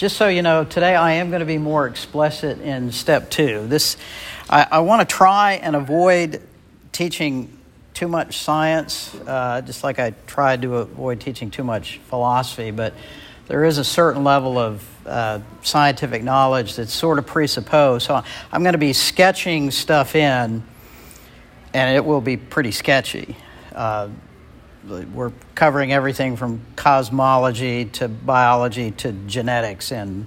just so you know, today I am going to be more explicit in step two. This, I, I want to try and avoid teaching too much science, uh, just like I tried to avoid teaching too much philosophy, but there is a certain level of uh, scientific knowledge that's sort of presupposed. So I'm going to be sketching stuff in, and it will be pretty sketchy. Uh, we're covering everything from cosmology to biology to genetics in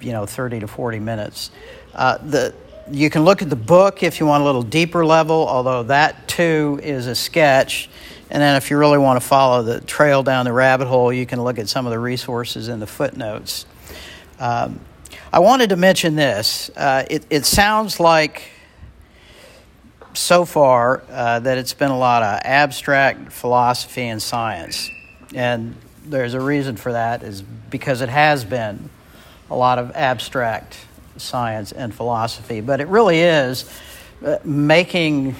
you know 30 to 40 minutes. Uh, the you can look at the book if you want a little deeper level, although that too is a sketch. And then if you really want to follow the trail down the rabbit hole, you can look at some of the resources in the footnotes. Um, I wanted to mention this. Uh, it, it sounds like so far uh, that it's been a lot of abstract philosophy and science. And there's a reason for that, is because it has been a lot of abstract science and philosophy. But it really is uh, making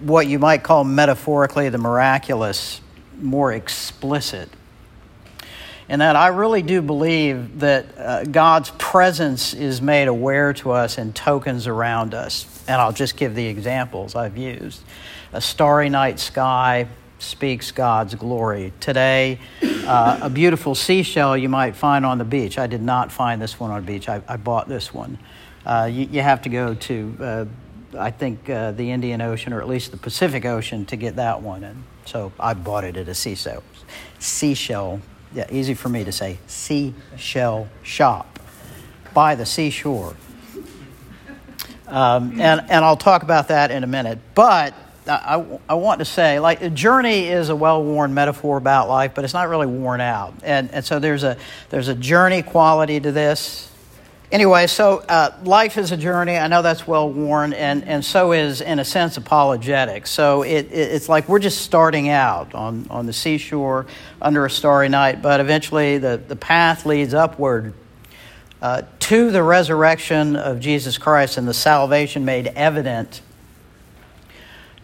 what you might call metaphorically the miraculous more explicit and that I really do believe that uh, God's presence is made aware to us in tokens around us. And I'll just give the examples I've used. A starry night sky speaks God's glory. Today, uh, a beautiful seashell you might find on the beach. I did not find this one on the beach, I, I bought this one. Uh, you, you, have to go to, uh, I think, uh, the Indian Ocean or at least the Pacific Ocean to get that one. And so I bought it at a seashell, seashell yeah, easy for me to say, seashell shop by the seashore. Um, and, and I'll talk about that in a minute. But I, I want to say, like, a journey is a well worn metaphor about life, but it's not really worn out. And, and so there's a, there's a journey quality to this. Anyway, so uh, life is a journey. I know that's well worn, and, and so is, in a sense, apologetics. So it, it, it's like we're just starting out on, on the seashore under a starry night, but eventually the, the path leads upward uh, to the resurrection of Jesus Christ and the salvation made evident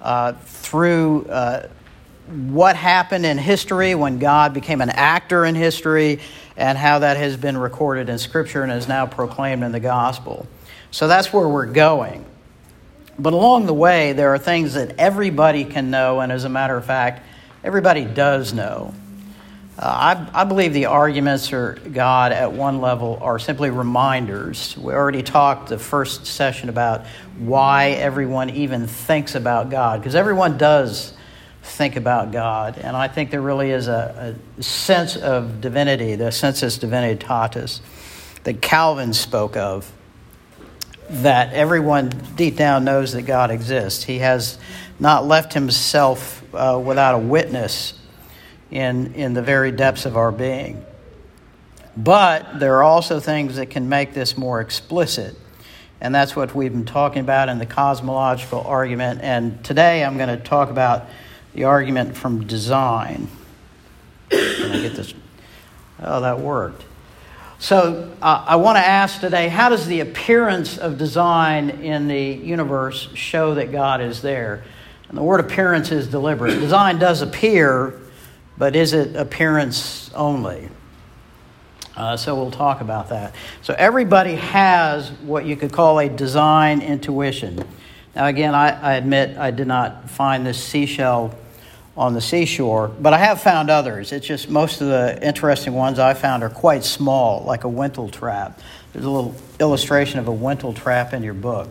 uh, through uh, what happened in history when God became an actor in history and how that has been recorded in Scripture and is now proclaimed in the gospel. So that's where we're going. But along the way, there are things that everybody can know, and as a matter of fact, everybody does know. Uh, I, I, believe the arguments for God at one level are simply reminders. We already talked the first session about why everyone even thinks about God, because everyone does think about God. And I think there really is a, a sense of divinity, the sensus divinitatis, that Calvin spoke of, that everyone deep down knows that God exists. He has not left himself uh, without a witness in, in the very depths of our being. But there are also things that can make this more explicit. And that's what we've been talking about in the cosmological argument. And today I'm going to talk about the argument from design. Can I get this? Oh, that worked. So uh, I want to ask today how does the appearance of design in the universe show that God is there? And the word appearance is deliberate. Design does appear, but is it appearance only? Uh, so we'll talk about that. So everybody has what you could call a design intuition. Now, again, I, I admit I did not find this seashell on the seashore, but I have found others. It's just most of the interesting ones I found are quite small, like a wentletrap. There's a little illustration of a wentletrap in your book.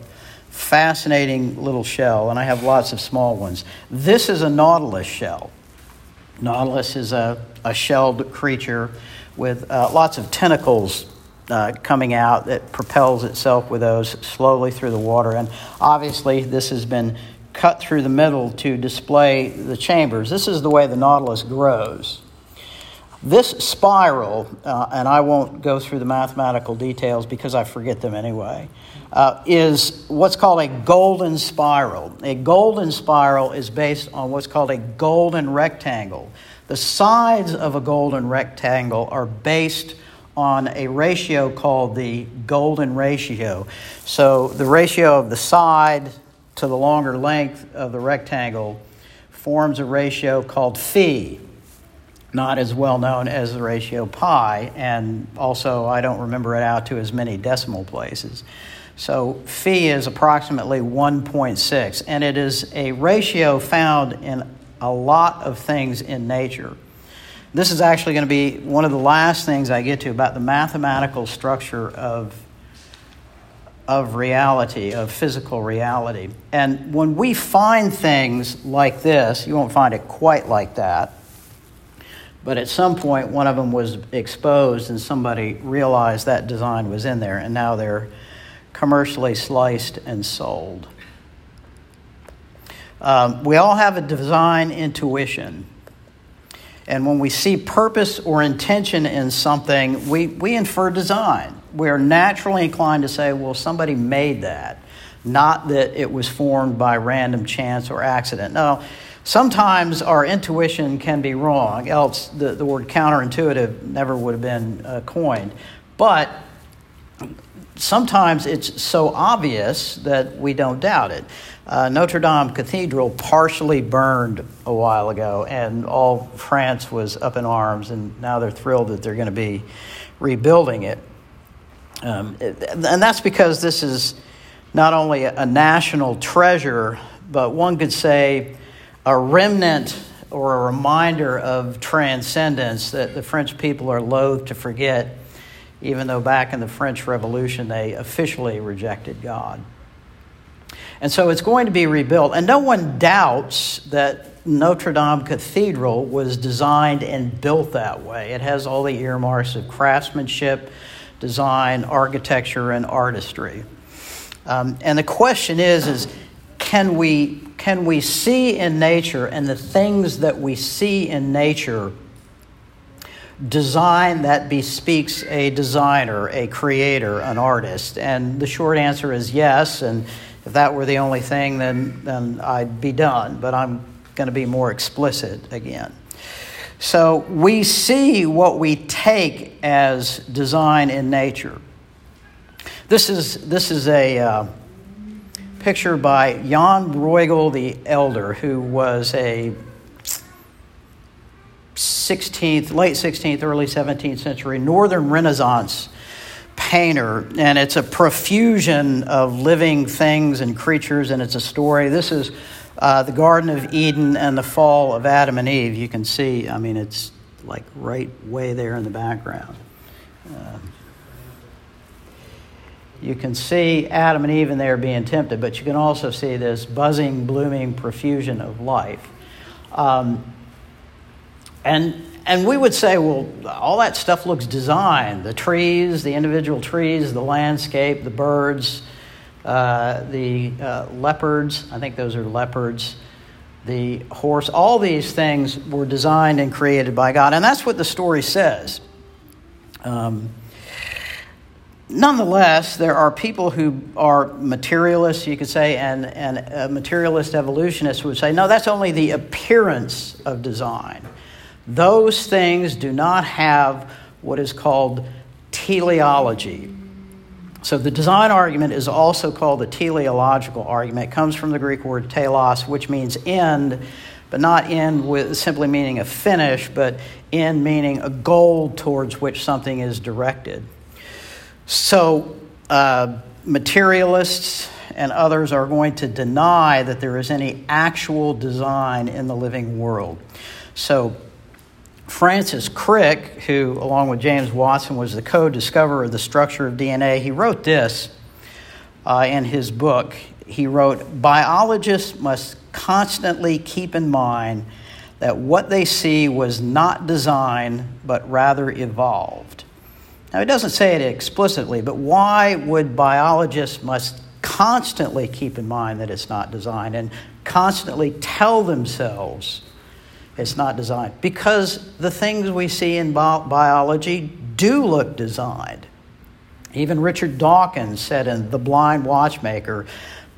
Fascinating little shell, and I have lots of small ones. This is a nautilus shell. Nautilus is a, a shelled creature with uh, lots of tentacles uh, coming out that propels itself with those slowly through the water. And obviously, this has been cut through the middle to display the chambers. This is the way the Nautilus grows. This spiral, uh, and I won't go through the mathematical details because I forget them anyway, uh, is what's called a golden spiral. A golden spiral is based on what's called a golden rectangle. The sides of a golden rectangle are based on a ratio called the golden ratio. So the ratio of the side to the longer length of the rectangle forms a ratio called phi. not as well known as the ratio pi, and also I don't remember it out to as many decimal places. So phi is approximately 1.6, and it is a ratio found in a lot of things in nature. This is actually going to be one of the last things I get to about the mathematical structure of, of reality, of physical reality. And when we find things like this, you won't find it quite like that but at some point, one of them was exposed, and somebody realized that design was in there, and now they're commercially sliced and sold. Um, we all have a design intuition. And when we see purpose or intention in something, we, we infer design. We are naturally inclined to say, well, somebody made that, not that it was formed by random chance or accident. No, Sometimes our intuition can be wrong, else the, the word counterintuitive never would have been uh, coined. But sometimes it's so obvious that we don't doubt it. Uh, Notre Dame Cathedral partially burned a while ago, and all France was up in arms, and now they're thrilled that they're going to be rebuilding it. Um, and that's because this is not only a national treasure, but one could say a remnant or a reminder of transcendence that the French people are loath to forget, even though back in the French Revolution they officially rejected God. And so it's going to be rebuilt. And no one doubts that Notre Dame Cathedral was designed and built that way. It has all the earmarks of craftsmanship, design, architecture, and artistry. Um, and the question is, is can we can we see in nature and the things that we see in nature design that bespeaks a designer, a creator, an artist? And the short answer is yes. And if that were the only thing, then, then I'd be done. But I'm going to be more explicit again. So we see what we take as design in nature. This is, this is a. Uh, picture by Jan Bruegel the Elder, who was a 16th, late 16th, early 17th century Northern Renaissance painter. And it's a profusion of living things and creatures, and it's a story. This is uh, the Garden of Eden and the fall of Adam and Eve. You can see, I mean, it's like right way there in the background. Uh, you can see Adam and Eve in there being tempted, but you can also see this buzzing, blooming profusion of life. Um, and, and we would say, well, all that stuff looks designed the trees, the individual trees, the landscape, the birds, uh, the uh, leopards. I think those are leopards. The horse, all these things were designed and created by God. And that's what the story says. Um, nonetheless, there are people who are materialists, you could say, and, and materialist evolutionist would say, no, that's only the appearance of design. Those things do not have what is called teleology. So the design argument is also called the teleological argument. It comes from the Greek word telos, which means end, but not end with simply meaning a finish, but end meaning a goal towards which something is directed. So, uh, materialists and others are going to deny that there is any actual design in the living world. So, Francis Crick, who, along with James Watson, was the co discoverer of the structure of DNA, he wrote this uh, in his book. He wrote Biologists must constantly keep in mind that what they see was not designed, but rather evolved. Now, he doesn't say it explicitly, but why would biologists must constantly keep in mind that it's not designed and constantly tell themselves it's not designed? Because the things we see in bi- biology do look designed. Even Richard Dawkins said in The Blind Watchmaker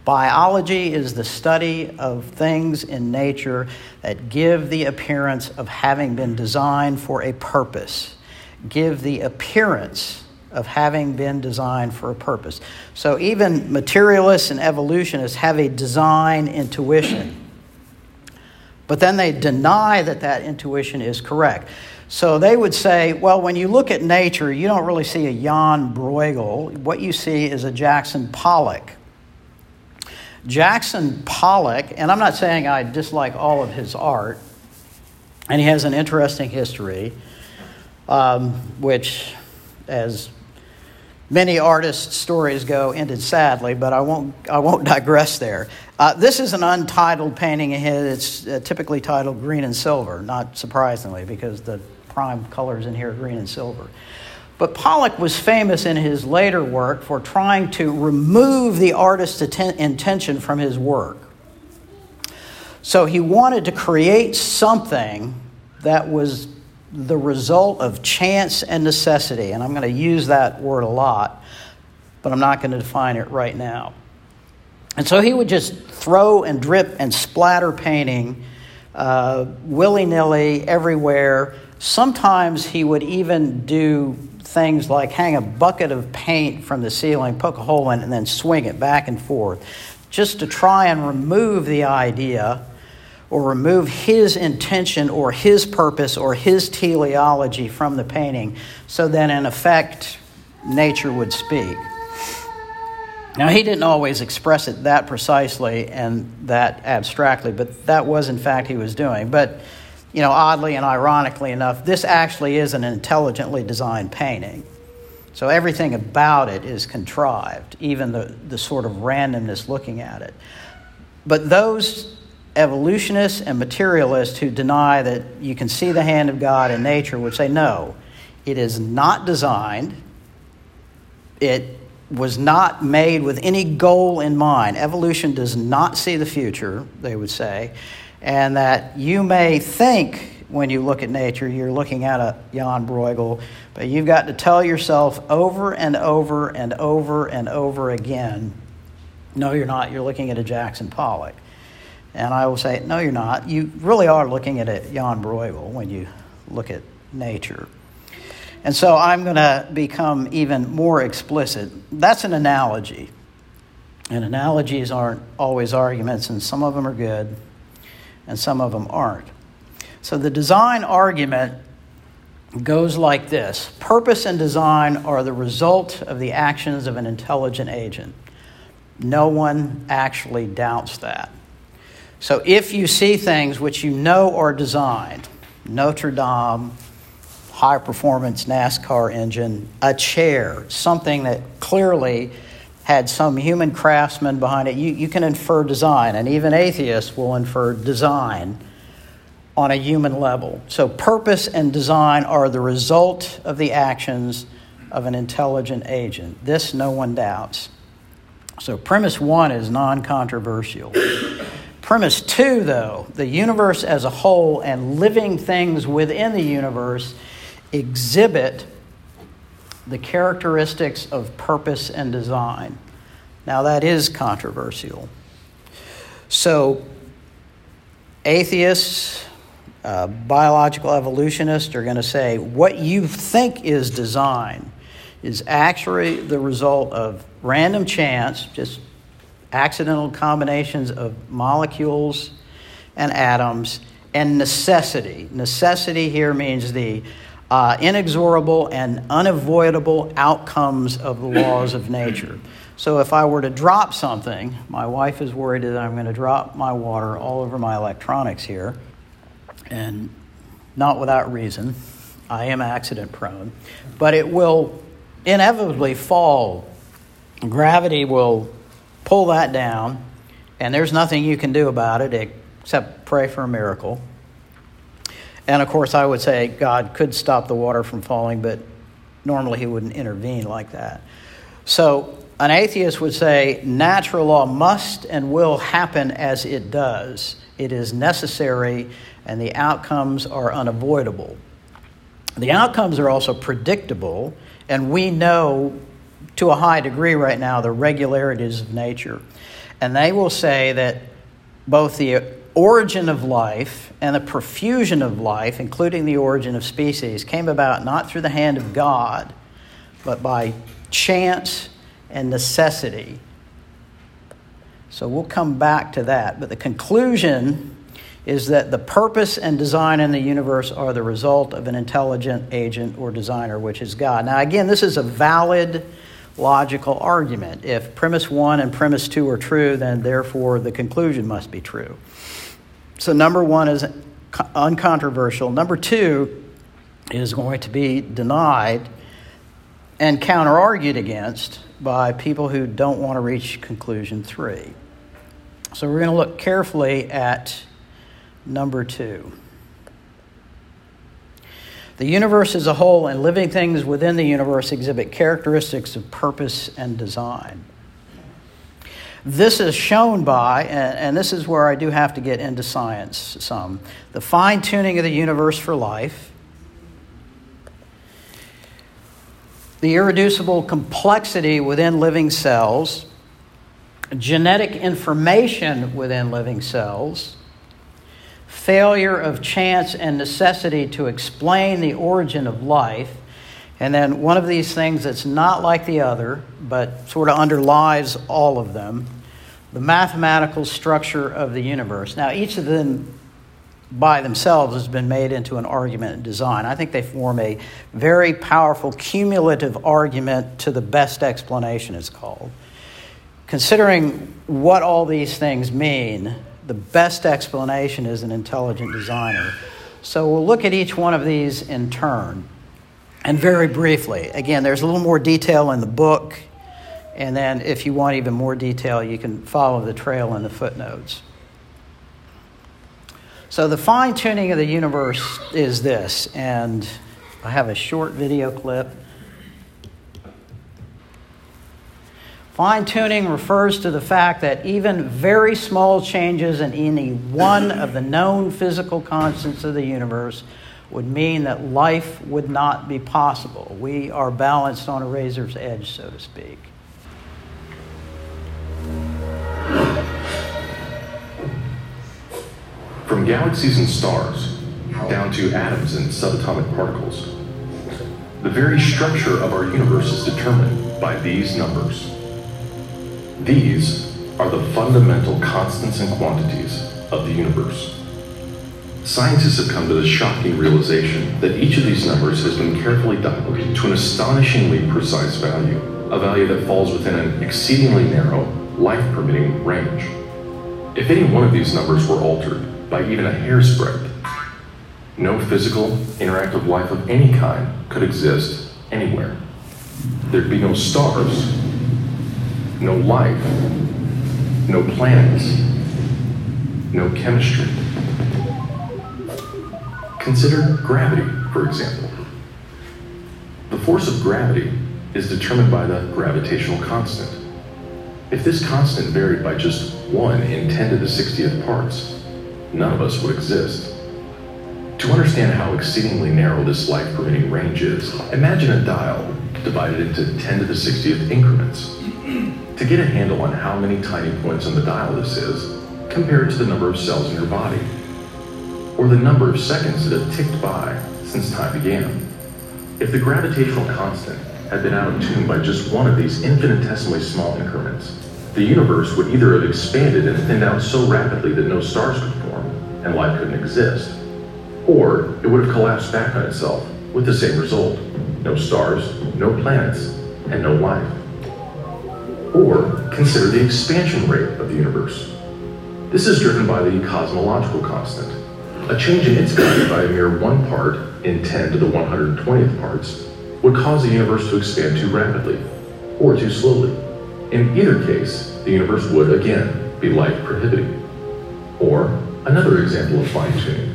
biology is the study of things in nature that give the appearance of having been designed for a purpose give the appearance of having been designed for a purpose. So even materialists and evolutionists have a design intuition. But then they deny that that intuition is correct. So they would say, well, when you look at nature, you don't really see a Jan Bruegel. What you see is a Jackson Pollock. Jackson Pollock, and I'm not saying I dislike all of his art, and he has an interesting history, um, which, as many artists' stories go, ended sadly, but I won't, I won't digress there. Uh, this is an untitled painting of his. It's uh, typically titled Green and Silver, not surprisingly, because the prime colors in here are green and silver. But Pollock was famous in his later work for trying to remove the artist's atten- intention from his work. So he wanted to create something that was the result of chance and necessity. And I'm going to use that word a lot, but I'm not going to define it right now. And so he would just throw and drip and splatter painting uh, willy nilly everywhere. Sometimes he would even do things like hang a bucket of paint from the ceiling, poke a hole in it, and then swing it back and forth, just to try and remove the idea or remove his intention or his purpose or his teleology from the painting so that in effect nature would speak. Now, he didn't always express it that precisely and that abstractly, but that was in fact he was doing. But, you know, oddly and ironically enough, this actually is an intelligently designed painting. So everything about it is contrived, even the, the sort of randomness looking at it. But those evolutionists and materialists who deny that you can see the hand of God in nature would say, no, it is not designed. It was not made with any goal in mind. Evolution does not see the future, they would say, and that you may think when you look at nature you're looking at a Jan Bruegel, but you've got to tell yourself over and over and over and over again no, you're not. You're looking at a Jackson Pollock. And I will say, no, you're not. You really are looking at a Jan Bruegel when you look at nature. And so I'm going to become even more explicit. That's an analogy. And analogies aren't always arguments, and some of them are good, and some of them aren't. So the design argument goes like this Purpose and design are the result of the actions of an intelligent agent. No one actually doubts that. So if you see things which you know are designed, Notre Dame, high performance NASCAR engine, a chair, something that clearly had some human craftsman behind it, you, you can infer design, and even atheists will infer design on a human level. So, purpose and design are the result of the actions of an intelligent agent. This no one doubts. So, premise one is non controversial. Premise two, though, the universe as a whole and living things within the universe exhibit the characteristics of purpose and design. Now, that is controversial. So, atheists, uh, biological evolutionists are going to say what you think is design is actually the result of random chance, just accidental combinations of molecules and atoms, and necessity. Necessity here means the uh, inexorable and unavoidable outcomes of the laws of nature. So if I were to drop something, my wife is worried that I'm going to drop my water all over my electronics here, and not without reason. I am accident prone, but it will inevitably fall. Gravity will pull that down, and there's nothing you can do about it except pray for a miracle. And of course, I would say God could stop the water from falling, but normally He wouldn't intervene like that. So, an atheist would say natural law must and will happen as it does. It is necessary, and the outcomes are unavoidable. The outcomes are also predictable, and we know to a high degree right now the regularities of nature. And they will say that both the origin of life and the profusion of life, including the origin of species, came about not through the hand of God, but by chance and necessity. So we'll come back to that. But the conclusion is that the purpose and design in the universe are the result of an intelligent agent or designer, which is God. Now, again, this is a valid logical argument. If premise one and premise two are true, then therefore the conclusion must be true. So, number one is uncontroversial. Number two is going to be denied and counter argued against by people who don't want to reach conclusion three. So, we're going to look carefully at number two. The universe as a whole and living things within the universe exhibit characteristics of purpose and design. This is shown by, and, this is where I do have to get into science some, the fine tuning of the universe for life, the irreducible complexity within living cells, genetic information within living cells, failure of chance and necessity to explain the origin of life. And then one of these things that's not like the other, but sort of underlies all of them the mathematical structure of the universe. Now, each of them by themselves has been made into an argument in design. I think they form a very powerful cumulative argument to the best explanation, it's called. Considering what all these things mean, the best explanation is an intelligent designer. So we'll look at each one of these in turn. And very briefly, again, there's a little more detail in the book, and then if you want even more detail, you can follow the trail in the footnotes. So the fine tuning of the universe is this, and I have a short video clip Fine tuning refers to the fact that even very small changes in any one of the known physical constants of the universe would mean that life would not be possible. We are balanced on a razor's edge, so to speak. From galaxies and stars down to atoms and subatomic particles, the very structure of our universe is determined by these numbers. These are the fundamental constants and quantities of the universe. Scientists have come to the shocking realization that each of these numbers has been carefully dialed to an astonishingly precise value, a value that falls within an exceedingly narrow, life-permitting range. If any one of these numbers were altered by even a hair's breadth, no physical, interactive life of any kind could exist anywhere. There'd be no stars, no life, no planets, no chemistry. Consider gravity, for example. The force of gravity is determined by the gravitational constant. If this constant varied by just 1 in 10 to the 60th parts, none of us would exist. To understand how exceedingly narrow this life-permitting range is, imagine a dial divided into 10 to the 60th increments. To get a handle on how many tiny points on the dial this is, compared to the number of cells in your body, or the number of seconds that have ticked by since time began. If the gravitational constant had been out of tune by just one of these infinitesimally small increments, the universe would either have expanded and thinned out so rapidly that no stars could form and life couldn't exist, or it would have collapsed back on itself with the same result no stars, no planets, and no life. Or consider the expansion rate of the universe. This is driven by the cosmological constant. A change in its value by a mere one part in 10 to the 120th parts would cause the universe to expand too rapidly or too slowly. In either case, the universe would again be life prohibiting. Or another example of fine tuning.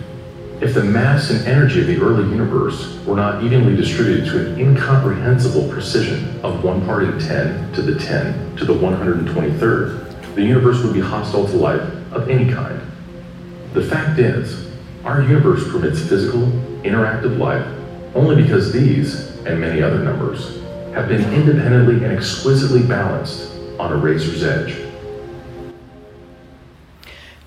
If the mass and energy of the early universe were not evenly distributed to an incomprehensible precision of 1 part in 10 to the 10 to the 123rd, the universe would be hostile to life of any kind. The fact is, our universe permits physical, interactive life only because these, and many other numbers, have been independently and exquisitely balanced on a razor's edge.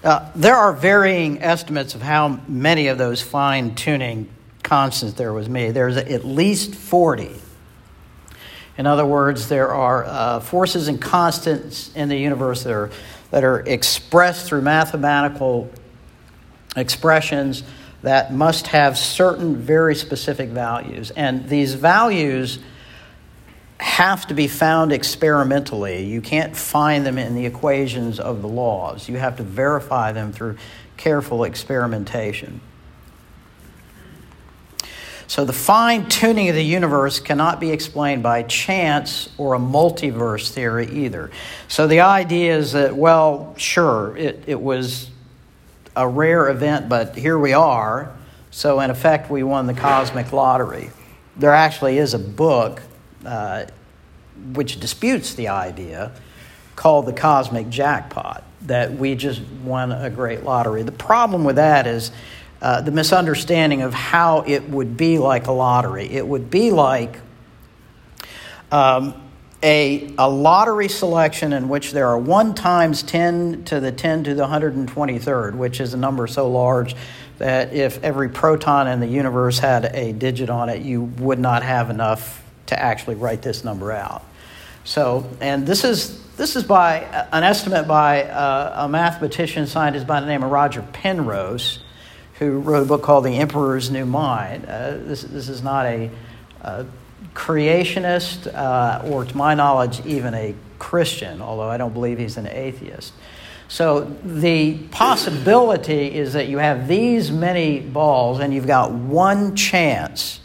Uh, there are varying estimates of how many of those fine tuning constants there was made. There's at least 40. In other words, there are uh, forces and constants in the universe that are, that are expressed through mathematical expressions that must have certain very specific values. And these values have to be found experimentally. You can't find them in the equations of the laws. You have to verify them through careful experimentation. So the fine tuning of the universe cannot be explained by chance or a multiverse theory either. So the idea is that, well, sure, it, it was a rare event, but here we are. So in effect, we won the cosmic lottery. There actually is a book uh, which disputes the idea called the cosmic jackpot that we just won a great lottery. The problem with that is uh, the misunderstanding of how it would be like a lottery. It would be like um, a, a lottery selection in which there are 1 times 10 to the 10 to the 123rd, which is a number so large that if every proton in the universe had a digit on it, you would not have enough to actually write this number out. So, and this is this is by an estimate by uh, a mathematician scientist by the name of Roger Penrose, who wrote a book called The Emperor's New Mind. Uh, this this is not a, a creationist, uh, or to my knowledge, even a Christian, although I don't believe he's an atheist. So the possibility is that you have these many balls and you've got one chance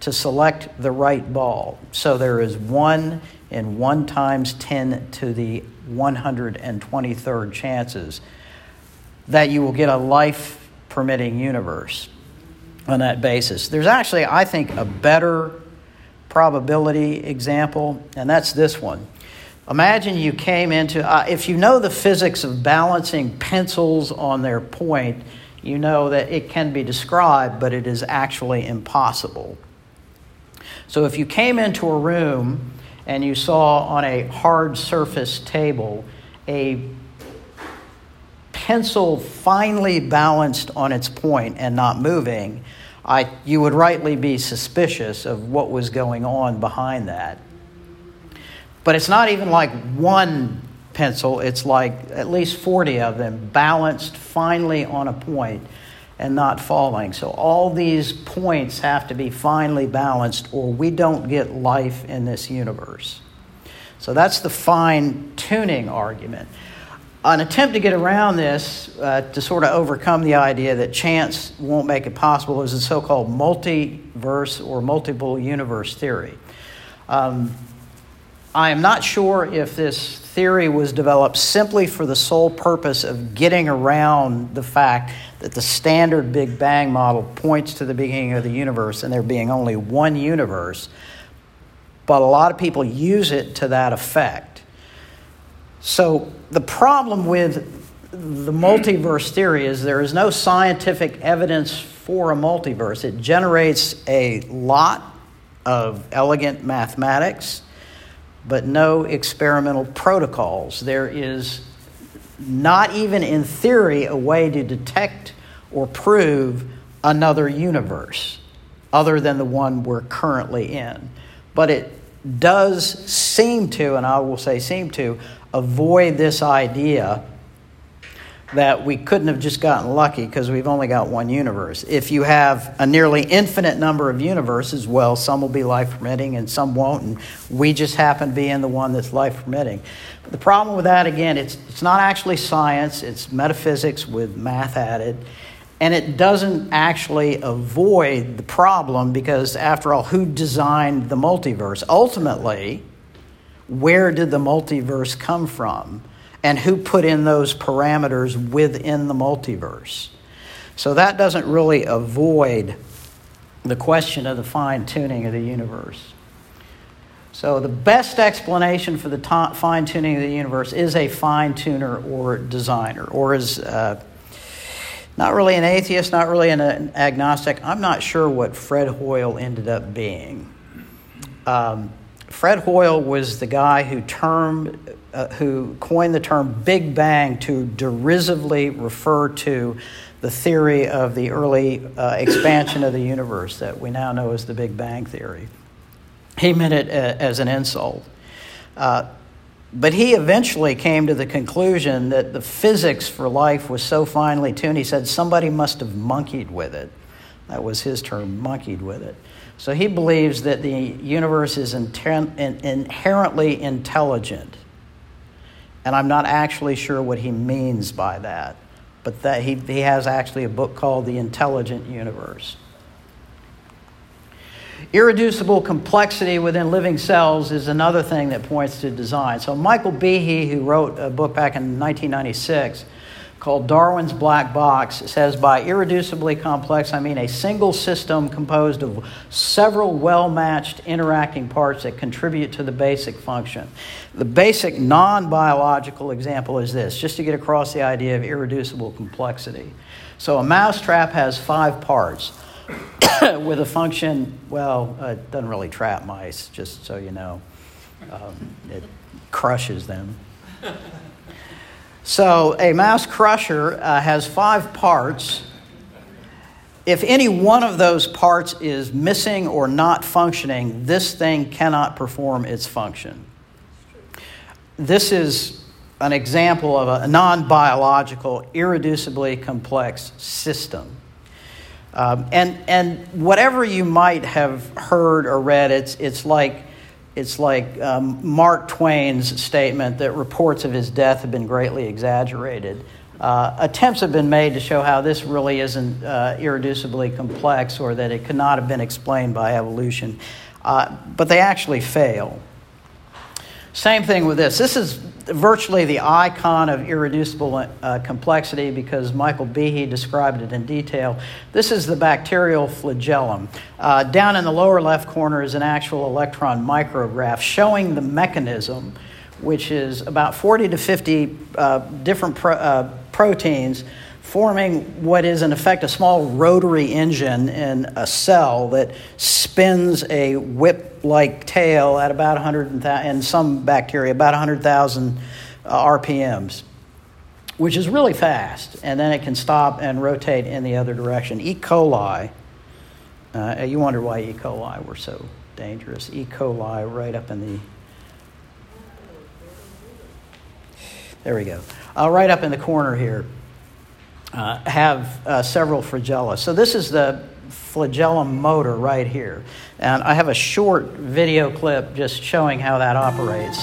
to select the right ball. So there is one in 1 times 10 to the 123rd chances that you will get a life permitting universe on that basis. There's actually, I think, a better probability example, and that's this one. Imagine you came into, uh, if you know the physics of balancing pencils on their point, you know that it can be described, but it is actually impossible. So if you came into a room and you saw on a hard surface table a pencil finely balanced on its point and not moving, I, you would rightly be suspicious of what was going on behind that. But it's not even like one pencil, it's like at least 40 of them balanced finely on a point and not falling. So all these points have to be finely balanced, or we don't get life in this universe. So that's the fine tuning argument. An attempt to get around this, uh, to sort of overcome the idea that chance won't make it possible, is the so called multiverse or multiple universe theory. Um, I am not sure if this theory was developed simply for the sole purpose of getting around the fact that the standard Big Bang model points to the beginning of the universe and there being only one universe, but a lot of people use it to that effect. So the problem with the multiverse theory is there is no scientific evidence for a multiverse. It generates a lot of elegant mathematics but no experimental protocols. There is not even in theory a way to detect or prove another universe other than the one we're currently in. But it does seem to, and I will say seem to, avoid this idea that we couldn't have just gotten lucky because we've only got one universe. If you have a nearly infinite number of universes, well, some will be life permitting and some won't, and we just happen to be in the one that's life permitting. The problem with that, again, it's, it's not actually science, it's metaphysics with math added, and it doesn't actually avoid the problem because, after all, who designed the multiverse? Ultimately, where did the multiverse come from? And who put in those parameters within the multiverse. So that doesn't really avoid the question of the fine tuning of the universe. So the best explanation for the ta- fine tuning of the universe is a fine tuner or designer, or is uh, not really an atheist, not really an, an, agnostic. I'm not sure what Fred Hoyle ended up being. Um, Fred Hoyle was the guy who termed, uh, who coined the term Big Bang to derisively refer to the theory of the early uh, expansion of the universe that we now know as the Big Bang theory. He meant it uh, as an insult. Uh, but he eventually came to the conclusion that the physics for life was so finely tuned, he said somebody must have monkeyed with it. That was his term, monkeyed with it. So he believes that the universe is inherently intelligent. And I'm not actually sure what he means by that, but that he, he has actually a book called The Intelligent Universe. Irreducible complexity within living cells is another thing that points to design. So, Michael Behe, who wrote a book back in 1996 called Darwin's Black Box, says by irreducibly complex, I mean a single system composed of several well matched interacting parts that contribute to the basic function. The basic non biological example is this, just to get across the idea of irreducible complexity. So, a mousetrap has five parts. with a function, well, it doesn't really trap mice, just so you know. Um, it crushes them. So, a mouse crusher uh, has five parts. If any one of those parts is missing or not functioning, this thing cannot perform its function. This is an example of a non biological, irreducibly complex system. Um, and, and whatever you might have heard or read, it's, it's like, it's like um, Mark Twain's statement that reports of his death have been greatly exaggerated. Uh, attempts have been made to show how this really isn't uh, irreducibly complex or that it could not have been explained by evolution, uh, but they actually fail. Same thing with this. This is virtually the icon of irreducible uh, complexity because Michael Behe described it in detail. This is the bacterial flagellum. Uh, down in the lower left corner is an actual electron micrograph showing the mechanism, which is about 40 to 50 uh, different pro- uh, proteins forming what is in effect a small rotary engine in a cell that spins a whip like tail at about 100 and some bacteria about 100,000 uh, RPMs which is really fast and then it can stop and rotate in the other direction E. coli uh, you wonder why E. coli were so dangerous E. coli right up in the there we go uh, right up in the corner here uh, have uh, several flagella. So this is the flagellum motor right here. And I have a short video clip just showing how that operates.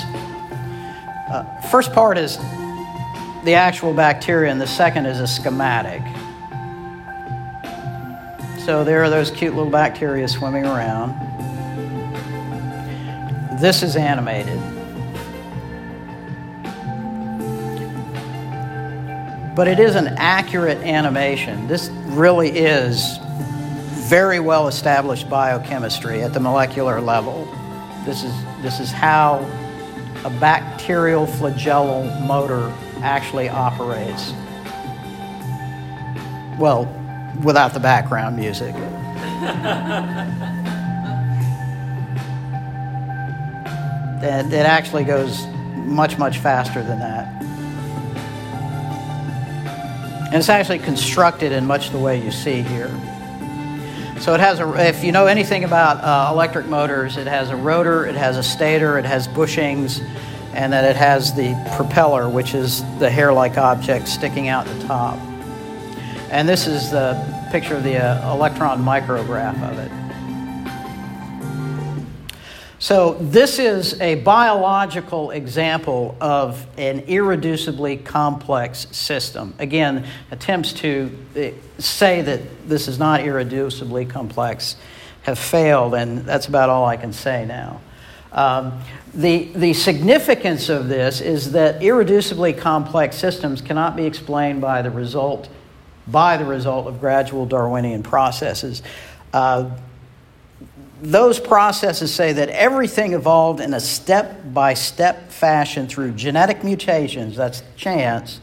Uh, first part is the actual bacteria, and the second is a schematic. So there are those cute little bacteria swimming around. This is animated. But it is an accurate animation. This really is very well established biochemistry at the molecular level. This is, this is how a bacterial flagellar motor actually operates. Well, without the background music. it, it actually goes much, much faster than that. And it's actually constructed in much the way you see here. So it has a, if you know anything about uh, electric motors, it has a rotor, it has a stator, it has bushings, and then it has the propeller, which is the hair-like object sticking out the top. And this is the picture of the uh, electron micrograph of it. So, this is a biological example of an irreducibly complex system. Again, attempts to eh, say that this is not irreducibly complex have failed, and that's about all I can say now. Um, the, the significance of this is that irreducibly complex systems cannot be explained by the result, by the result of gradual Darwinian processes. Uh, those processes say that everything evolved in a step by step fashion through genetic mutations, that's chance,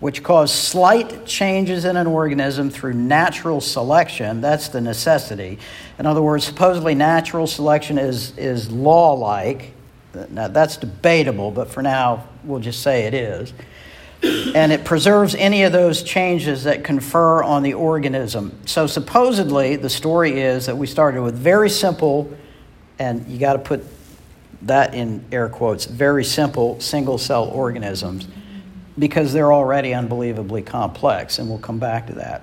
which cause slight changes in an organism through natural selection, that's the necessity. In other words, supposedly natural selection is, is law like. Now, that's debatable, but for now, we'll just say it is and it preserves any of those changes that confer on the organism. So, supposedly, the story is that we started with very simple, and you got to put that in air quotes, very simple single cell organisms because they're already unbelievably complex, and we'll come back to that.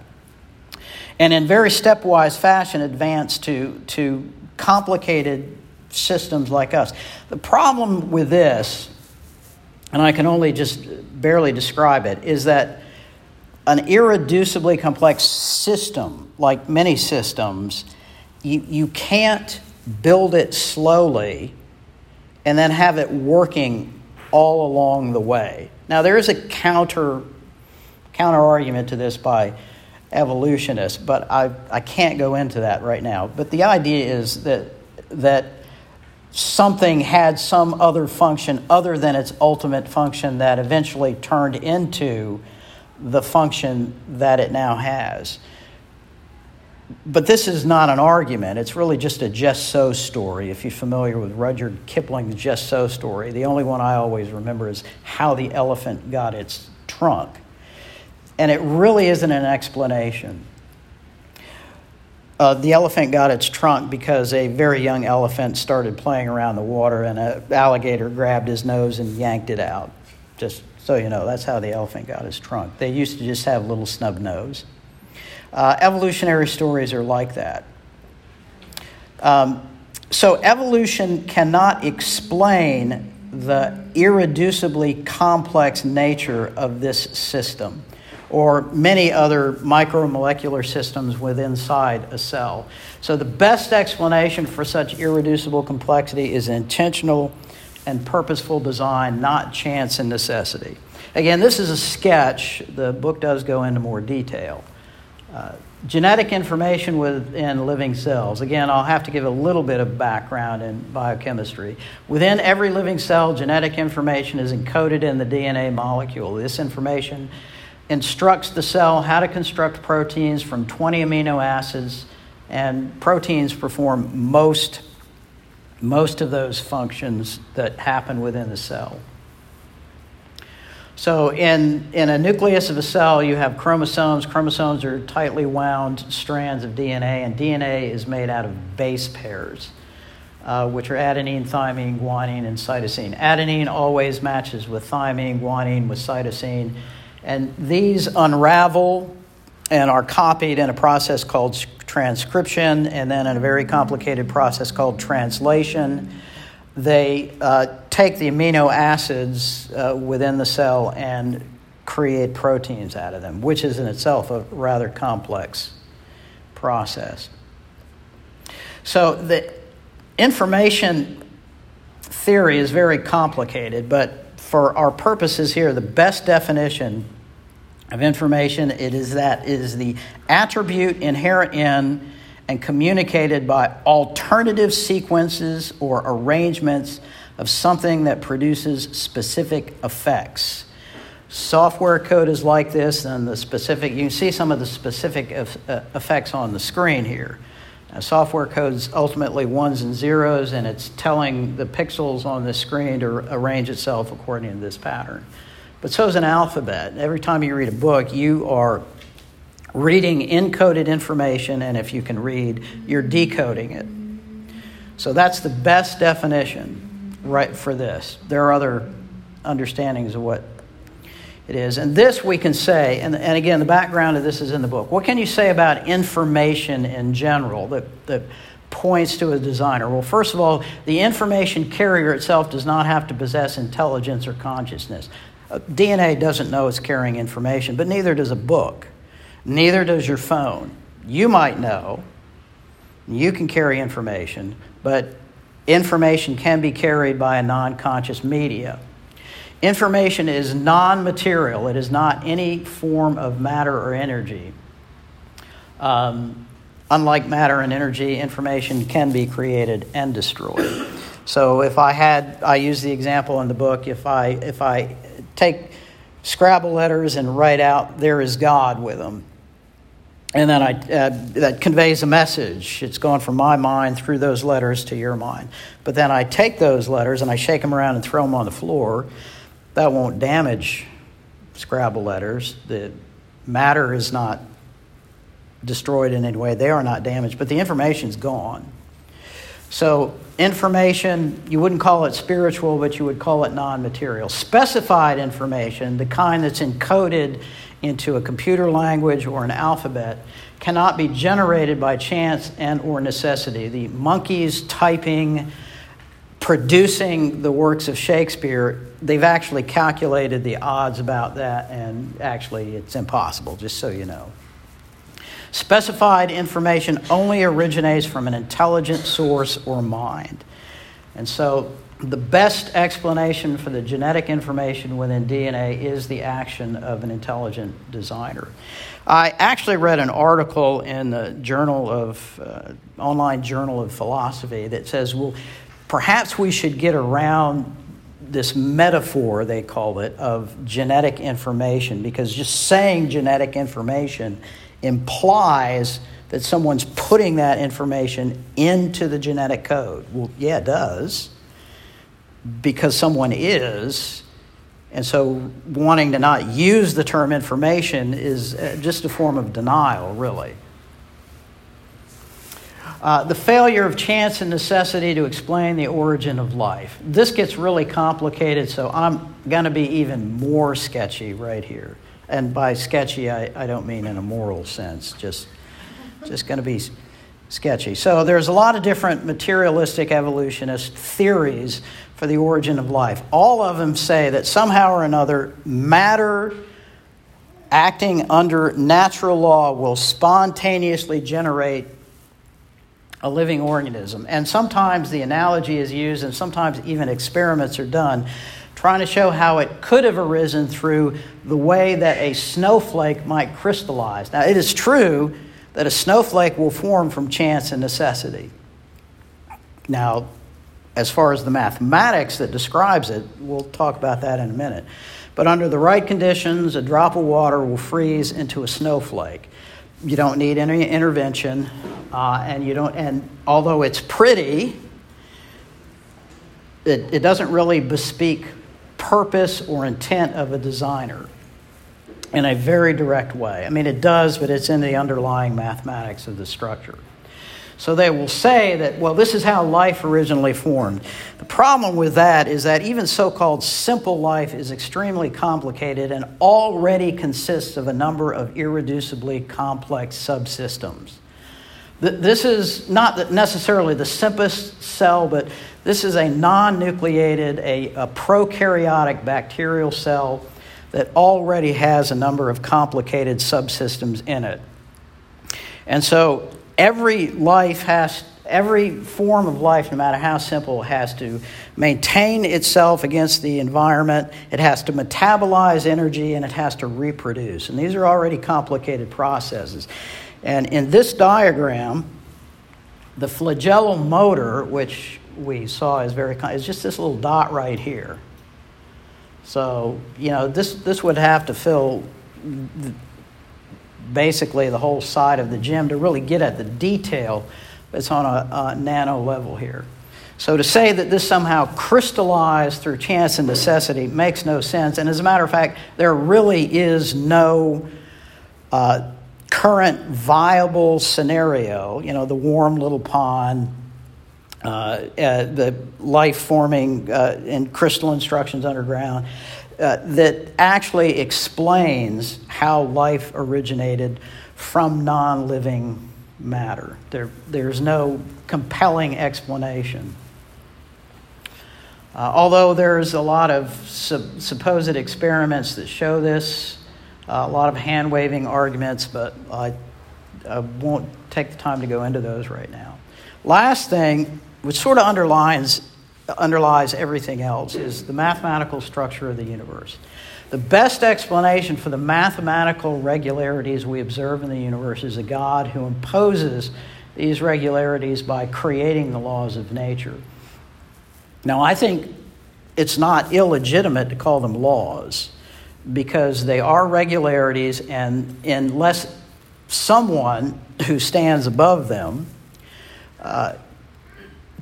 And in very stepwise fashion, advance to, to complicated systems like us. The problem with this, and I can only just barely describe it, is that an irreducibly complex system, like many systems, you, you can't build it slowly and then have it working all along the way. Now, there is a counter, counter argument to this by evolutionists, but I, I can't go into that right now. But the idea is that, that something had some other function other than its ultimate function that eventually turned into the function that it now has. But this is not an argument. It's really just a just so story. If you're familiar with Rudyard Kipling's just so story, the only one I always remember is how the elephant got its trunk. And it really isn't an explanation. Uh, the elephant got its trunk because a very young elephant started playing around the water and an alligator grabbed his nose and yanked it out. Just so you know, that's how the elephant got his trunk. They used to just have little snub nose. Uh, evolutionary stories are like that. Um, so, evolution cannot explain the irreducibly complex nature of this system or many other micromolecular systems within inside a cell. So the best explanation for such irreducible complexity is intentional and purposeful design, not chance and necessity. Again, this is a sketch. The book does go into more detail. Uh, genetic information within living cells. Again, I'll have to give a little bit of background in biochemistry. Within every living cell, genetic information is encoded in the DNA molecule. This information instructs the cell how to construct proteins from 20 amino acids, and proteins perform most, most of those functions that happen within the cell. So, in, in a nucleus of a cell, you have chromosomes. Chromosomes are tightly wound strands of DNA, and DNA is made out of base pairs, uh, which are adenine, thymine, guanine, and cytosine. Adenine always matches with thymine, guanine with cytosine and these unravel and are copied in a process called transcription, and then in a very complicated process called translation. They uh, take the amino acids uh, within the cell and create proteins out of them, which is in itself a rather complex process. So the information theory is very complicated, but for our purposes here, the best definition of information. It is that it is the attribute inherent in and communicated by alternative sequences or arrangements of something that produces specific effects. Software code is like this, and the specific, you can see some of the specific uh, effects on the screen here. Now, software code is ultimately ones and zeros, and it's telling the pixels on the screen to arrange itself according to this pattern. But so is an alphabet. Every time you read a book, you are reading encoded information, and if you can read, you're decoding it. So that's the best definition right for this. There are other understandings of what it is. And this we can say, and, and again, the background of this is in the book. What can you say about information in general that, that points to a designer? Well, first of all, the information carrier itself does not have to possess intelligence or consciousness. DNA doesn't know it's carrying information, but neither does a book. Neither does your phone. You might know, you can carry information, but information can be carried by a non conscious media. Information is non material, it is not any form of matter or energy. Um, unlike matter and energy, information can be created and destroyed. So if I had, I use the example in the book, if I, if I take Scrabble letters and write out, There is God with them. And then I, uh, that conveys a message. It's gone from my mind through those letters to your mind. But then I take those letters and I shake them around and throw them on the floor. That won't damage Scrabble letters. The matter is not destroyed in any way. They are not damaged, but the information's gone. So, information, you wouldn't call it spiritual, but you would call it non material. Specified information, the kind that's encoded into a computer language or an alphabet, cannot be generated by chance and or necessity. The monkeys typing, producing the works of Shakespeare, they've actually calculated the odds about that, and actually it's impossible, just so you know. Specified information only originates from an intelligent source or mind. And so the best explanation for the genetic information within DNA is the action of an intelligent designer. I actually read an article in the Journal of uh, Online Journal of Philosophy that says, well, perhaps we should get around this metaphor, they call it, of genetic information, because just saying genetic information implies that someone's putting that information into the genetic code. Well, yeah, it does, because someone is. And so, wanting to not use the term information is uh, just a form of denial, really. Uh, the failure of chance and necessity to explain the origin of life. This gets really complicated, so I'm going to be even more sketchy right here. And by sketchy, I, I don't mean in a moral sense, just, just going to be sketchy. So there's a lot of different materialistic evolutionist theories for the origin of life. All of them say that somehow or another, matter acting under natural law will spontaneously generate a living organism. And sometimes the analogy is used, and sometimes even experiments are done trying to show how it could have arisen through the way that a snowflake might crystallize. Now, it is true that a snowflake will form from chance and necessity. Now, as far as the mathematics that describes it, we'll talk about that in a minute. But under the right conditions, a drop of water will freeze into a snowflake you don't need any intervention, uh, and you don't. And although it's pretty, it, it doesn't really bespeak purpose or intent of a designer in a very direct way. I mean, it does, but it's in the underlying mathematics of the structure. So they will say that, well, this is how life originally formed. The problem with that is that even so called simple life is extremely complicated and already consists of a number of irreducibly complex subsystems. This is not necessarily the simplest cell, but this is a non nucleated, a, a prokaryotic bacterial cell that already has a number of complicated subsystems in it. And so every life has every form of life no matter how simple has to maintain itself against the environment. It has to metabolize energy and it has to reproduce. And these are already complicated processes and in this diagram the flagellar motor which we saw is very is just this little dot right here so you know this this would have to fill basically the whole side of the gym to really get at the detail that's on a, a nano level here. So to say that this somehow crystallized through chance and necessity makes no sense. And as a matter of fact, there really is no uh, current viable scenario. You know, the warm little pond, uh, uh, the life forming uh, in crystal instructions underground uh, that actually explains how life originated from non living matter. There, there's no compelling explanation. Uh, although there's a lot of supposed experiments that show this, uh, a lot of hand waving arguments, but I, I won't take the time to go into those right now. Last thing, which sort of underlines underlies everything else is the mathematical structure of the universe. The best explanation for the mathematical regularities we observe in the universe is a God who imposes these regularities by creating the laws of nature. Now, I think it's not illegitimate to call them laws because they are regularities, and unless someone who stands above them uh,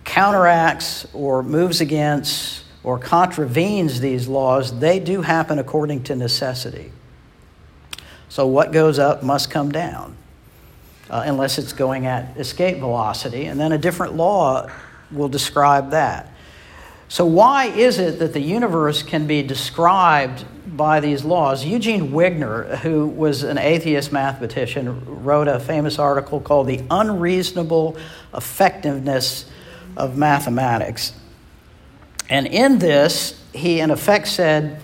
counteracts or moves against or contravenes these laws, they do happen according to necessity. So what goes up must come down, uh, unless it's going at escape velocity. And then a different law will describe that. So, why is it that the universe can be described by these laws? Eugene Wigner, who was an atheist mathematician, wrote a famous article called The Unreasonable Effectiveness of Mathematics. And in this, he in effect said,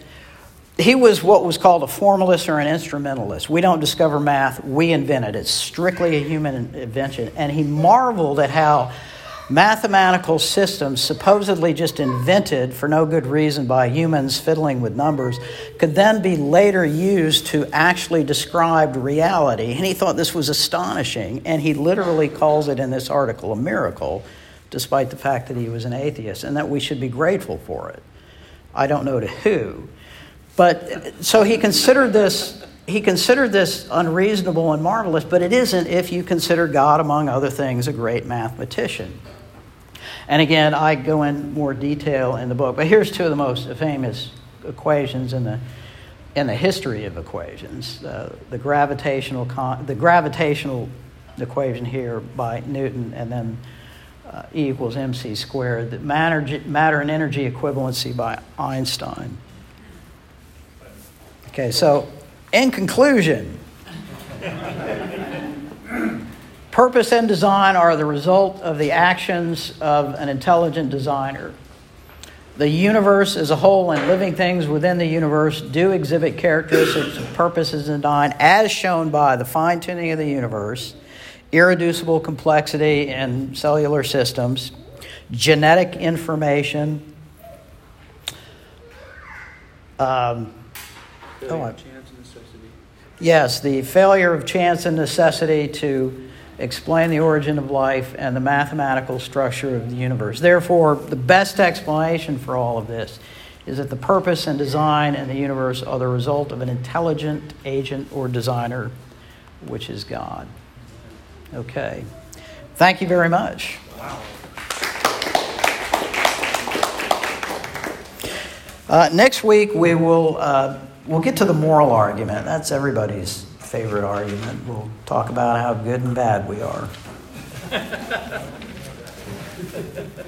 he was what was called a formalist or an instrumentalist. We don't discover math, we invent it. It's strictly a human invention. And he marveled at how mathematical systems, supposedly just invented for no good reason by humans fiddling with numbers, could then be later used to actually describe reality. And he thought this was astonishing, and he literally calls it in this article a miracle, despite the fact that he was an atheist, and that we should be grateful for it. I don't know to who. But so he considered this he considered this unreasonable and marvelous, but it isn't if you consider God, among other things, a great mathematician. And again, I go in more detail in the book, but here's two of the most famous equations in the in the history of equations: uh, the gravitational con- the gravitational equation here by Newton, and then uh, E equals mc squared. The matter matter and energy equivalency by Einstein. Okay, so in conclusion, purpose and design are the result of the actions of an intelligent designer. The universe as a whole and living things within the universe do exhibit characteristics of purposes and design as shown by the fine tuning of the universe, irreducible complexity in cellular systems, genetic information. Um, Oh, I- chance and necessity. Yes, the failure of chance and necessity to explain the origin of life and the mathematical structure of the universe. Therefore, the best explanation for all of this is that the purpose and design in the universe are the result of an intelligent agent or designer, which is God. Okay. Thank you very much. Uh, next week, we will. Uh, we'll get to the moral argument. That's everybody's favorite argument. We'll talk about how good and bad we are.